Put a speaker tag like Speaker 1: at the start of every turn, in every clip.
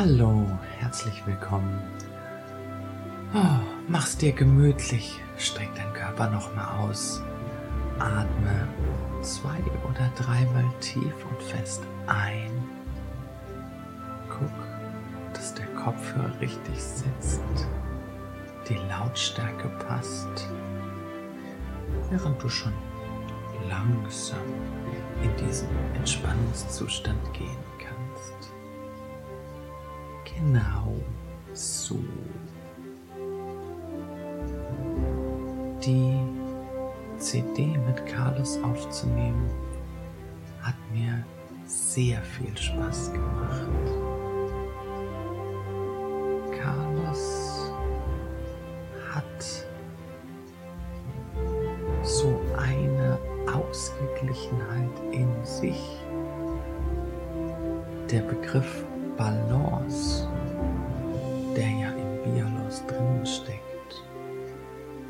Speaker 1: Hallo, herzlich willkommen. Oh, mach's dir gemütlich, streck deinen Körper nochmal aus. Atme zwei oder dreimal tief und fest ein. Guck, dass der Kopfhörer richtig sitzt, die Lautstärke passt, während du schon langsam in diesen Entspannungszustand kannst. Genau so. Die CD mit Carlos aufzunehmen hat mir sehr viel Spaß gemacht. Bialos drinnen steckt,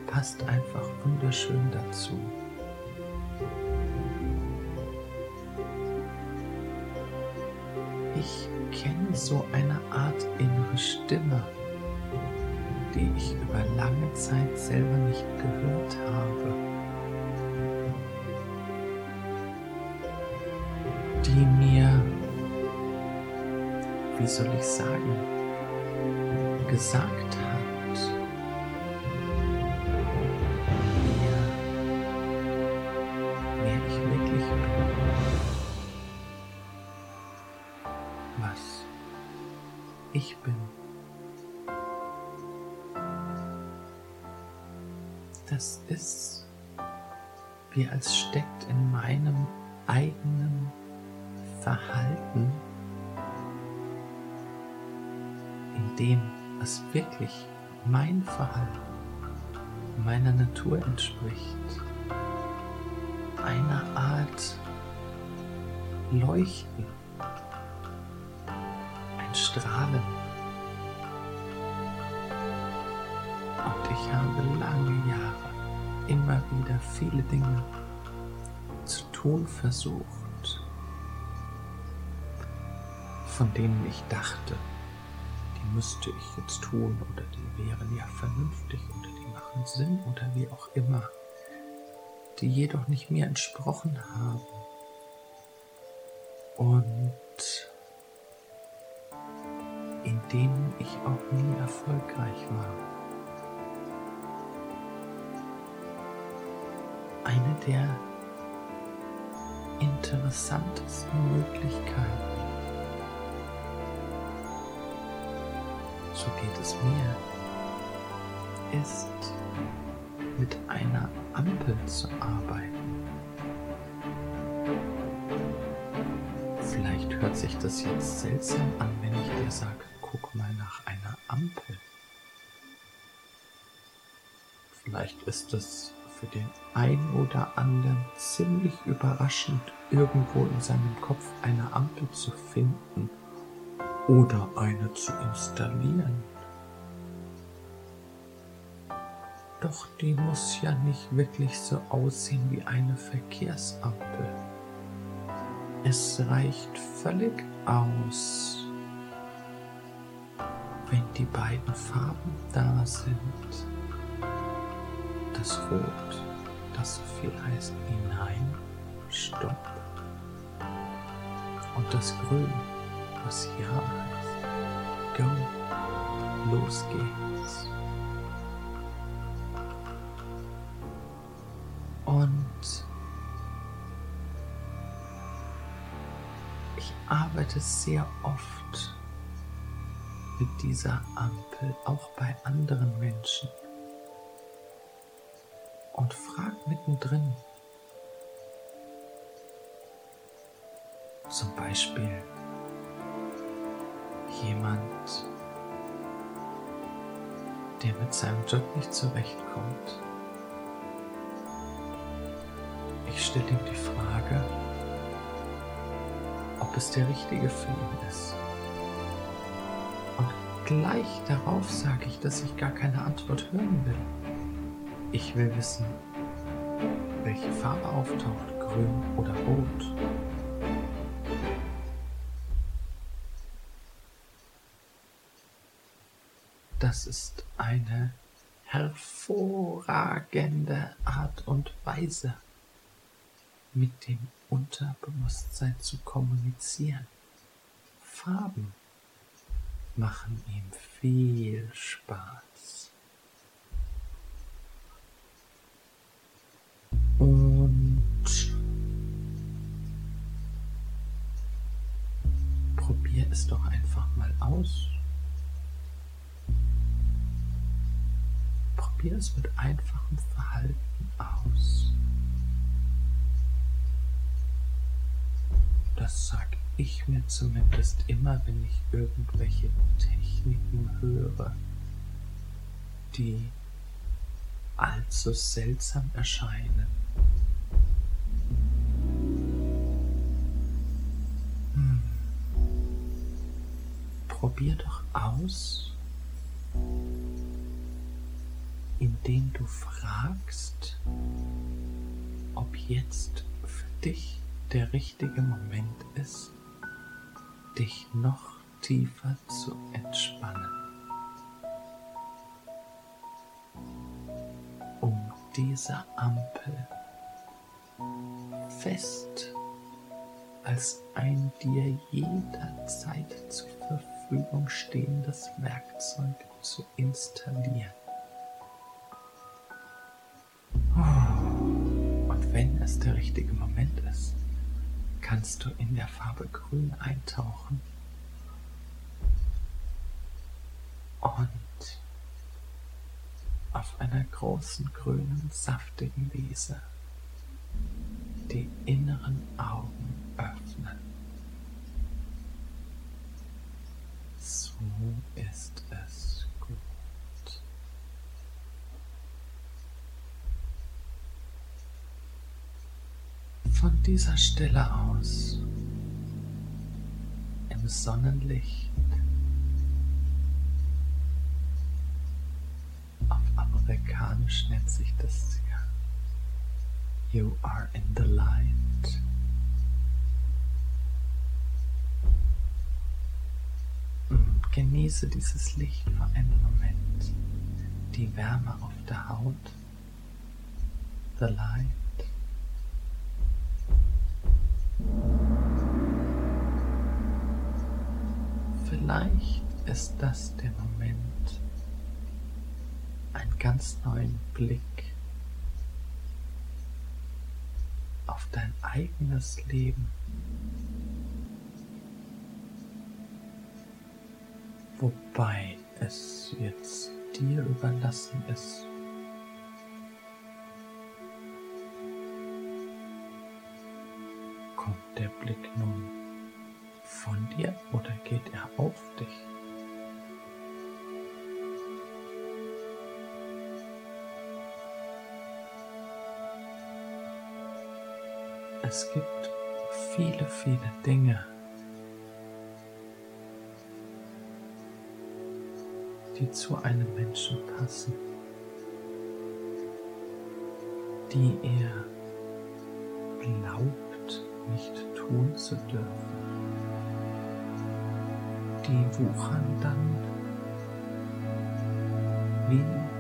Speaker 1: passt einfach wunderschön dazu. Ich kenne so eine Art innere Stimme, die ich über lange Zeit selber nicht gehört habe. Die mir, wie soll ich sagen, gesagt ich bin. Das ist, wie als steckt in meinem eigenen Verhalten, in dem es wirklich mein Verhalten meiner Natur entspricht, eine Art Leuchten, Strahlen. Und ich habe lange Jahre immer wieder viele Dinge zu tun versucht, von denen ich dachte, die müsste ich jetzt tun oder die wären ja vernünftig oder die machen Sinn oder wie auch immer, die jedoch nicht mir entsprochen haben. Und denen ich auch nie erfolgreich war. Eine der interessantesten Möglichkeiten, so geht es mir, ist mit einer Ampel zu arbeiten. Vielleicht hört sich das jetzt seltsam an, wenn ich dir sage, guck mal nach einer Ampel. Vielleicht ist es für den einen oder anderen ziemlich überraschend, irgendwo in seinem Kopf eine Ampel zu finden oder eine zu installieren. Doch die muss ja nicht wirklich so aussehen wie eine Verkehrsampel. Es reicht völlig aus, wenn die beiden Farben da sind. Das Rot, das so viel heißt wie Nein, Stopp. Und das Grün, was Ja heißt. Go, los geht's. Und ich arbeite sehr oft mit dieser Ampel, auch bei anderen Menschen. Und frag mittendrin, zum Beispiel jemand, der mit seinem Job nicht zurechtkommt. Ich stelle ihm die Frage, ob es der richtige für ihn ist. Und gleich darauf sage ich, dass ich gar keine Antwort hören will. Ich will wissen, welche Farbe auftaucht, grün oder rot. Das ist eine hervorragende Art und Weise, mit dem Unterbewusstsein zu kommunizieren. Farben machen ihm viel Spaß. Und probier es doch einfach mal aus. Probier es mit einfachem Verhalten aus. Das sag ich mir zumindest immer, wenn ich irgendwelche Techniken höre, die allzu seltsam erscheinen. Hm. Probier doch aus, indem du fragst, ob jetzt für dich der richtige Moment ist, dich noch tiefer zu entspannen. Um diese Ampel fest als ein dir jederzeit zur Verfügung stehendes Werkzeug zu installieren. Und wenn es der richtige Moment ist, kannst du in der Farbe Grün eintauchen? Und auf einer großen grünen, saftigen Wiese die inneren Augen öffnen. So ist es gut. Von dieser Stelle aus im Sonnenlicht auf amerikanisch nennt sich das ja You are in the light. Genieße dieses Licht für einen Moment, die Wärme auf der Haut, the light. Vielleicht ist das der Moment, einen ganz neuen Blick auf dein eigenes Leben wobei es jetzt dir überlassen ist. Kommt der Blick nun von dir oder geht er auf dich? Es gibt viele, viele Dinge, die zu einem Menschen passen, die er glaubt nicht tun zu dürfen. Die wuchern dann wie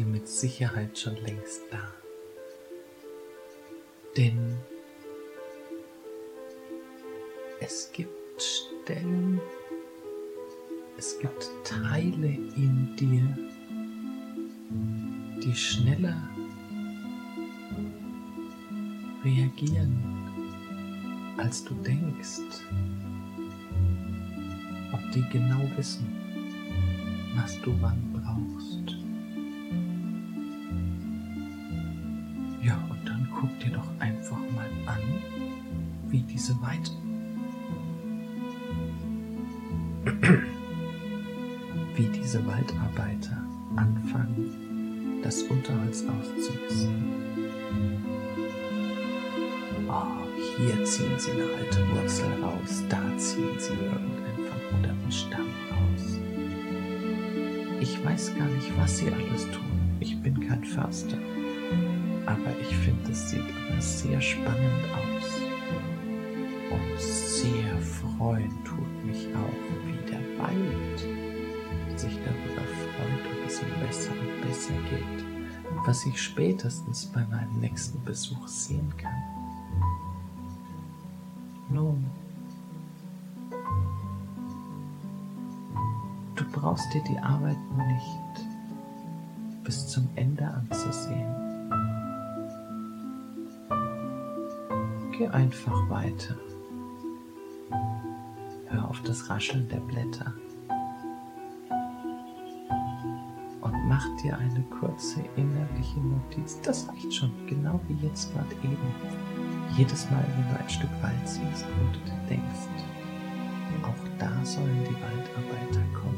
Speaker 1: die mit Sicherheit schon längst da. Denn es gibt Stellen, es gibt Teile in dir, die schneller reagieren, als du denkst. Und die genau wissen, was du wann brauchst. Dir doch einfach mal an, wie diese Weite wie diese Waldarbeiter anfangen, das Unterholz auszumisten. Oh, hier ziehen sie eine alte Wurzel raus, da ziehen sie irgendeinen verruderten Stamm raus. Ich weiß gar nicht, was sie alles tun. Ich bin kein Förster. Aber ich finde, es sieht immer sehr spannend aus. Und sehr freuen tut mich auch, wie der Wald sich darüber freut und es ihm besser und besser geht, was ich spätestens bei meinem nächsten Besuch sehen kann. Nun, du brauchst dir die Arbeit nicht bis zum Ende anzusehen. Geh einfach weiter. Hör auf das Rascheln der Blätter und mach dir eine kurze innerliche Notiz. Das reicht schon, genau wie jetzt gerade eben. Jedes Mal, wenn du ein Stück Wald siehst und du dir denkst, auch da sollen die Waldarbeiter kommen.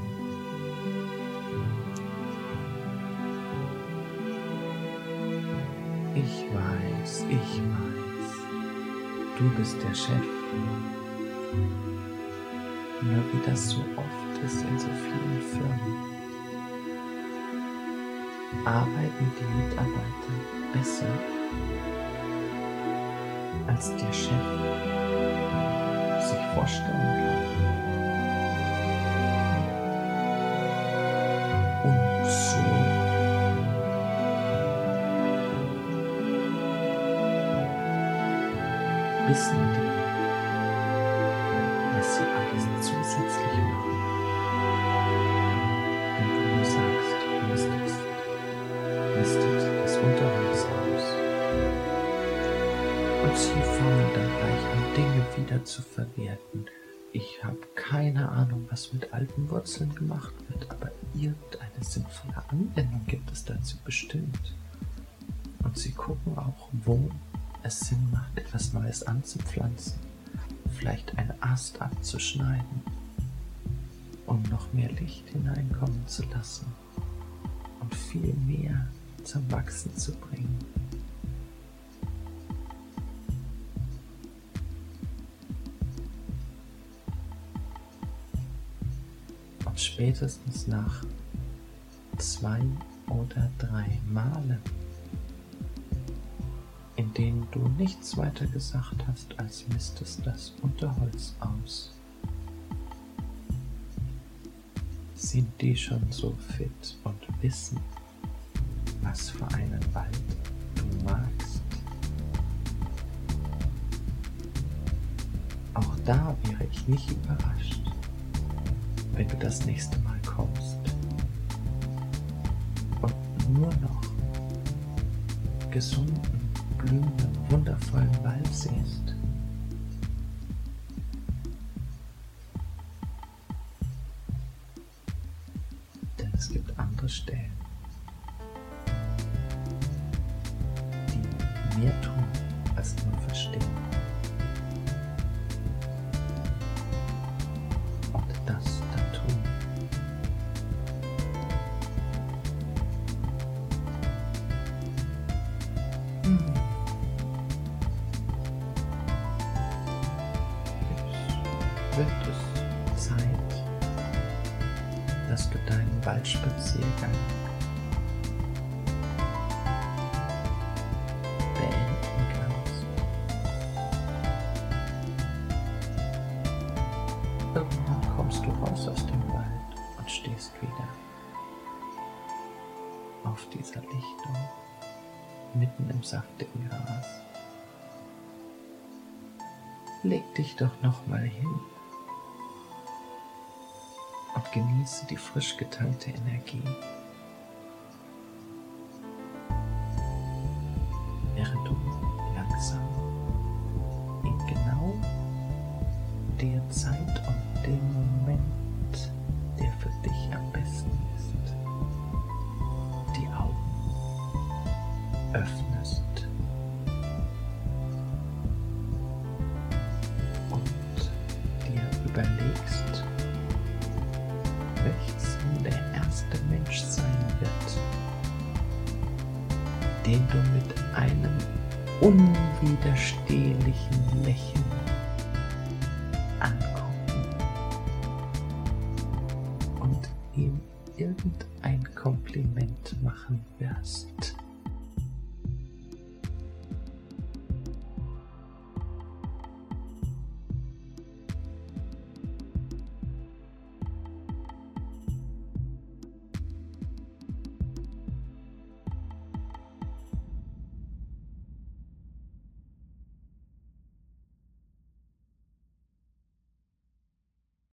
Speaker 1: Ich weiß, ich weiß, du bist der Chef. Nur wie das so oft ist in so vielen Firmen, arbeiten die Mitarbeiter besser, als der Chef sich vorstellen kann. Wissen die, was sie alles zusätzlich machen. Wenn du nur sagst, mistet, mistet das Unterholz aus. Und sie fangen dann gleich an, Dinge wieder zu verwerten. Ich habe keine Ahnung, was mit alten Wurzeln gemacht wird, aber irgendeine sinnvolle Anwendung gibt es dazu bestimmt. Und sie gucken auch, wo es Sinn macht, etwas Neues anzupflanzen, vielleicht einen Ast abzuschneiden, um noch mehr Licht hineinkommen zu lassen und viel mehr zum Wachsen zu bringen. Und spätestens nach zwei oder drei Malen in denen du nichts weiter gesagt hast, als mistest das Unterholz aus. Sind die schon so fit und wissen, was für einen Wald du magst? Auch da wäre ich nicht überrascht, wenn du das nächste Mal kommst und nur noch gesunden blühenden, wundervollen Wald siehst. Denn es gibt andere Stellen, die mehr tun. dass du deinen Waldspaziergang frisch getankte Energie. Während du langsam in genau der Zeit unwiderstehlichen Lächeln angucken und ihm irgendein Kompliment machen wirst.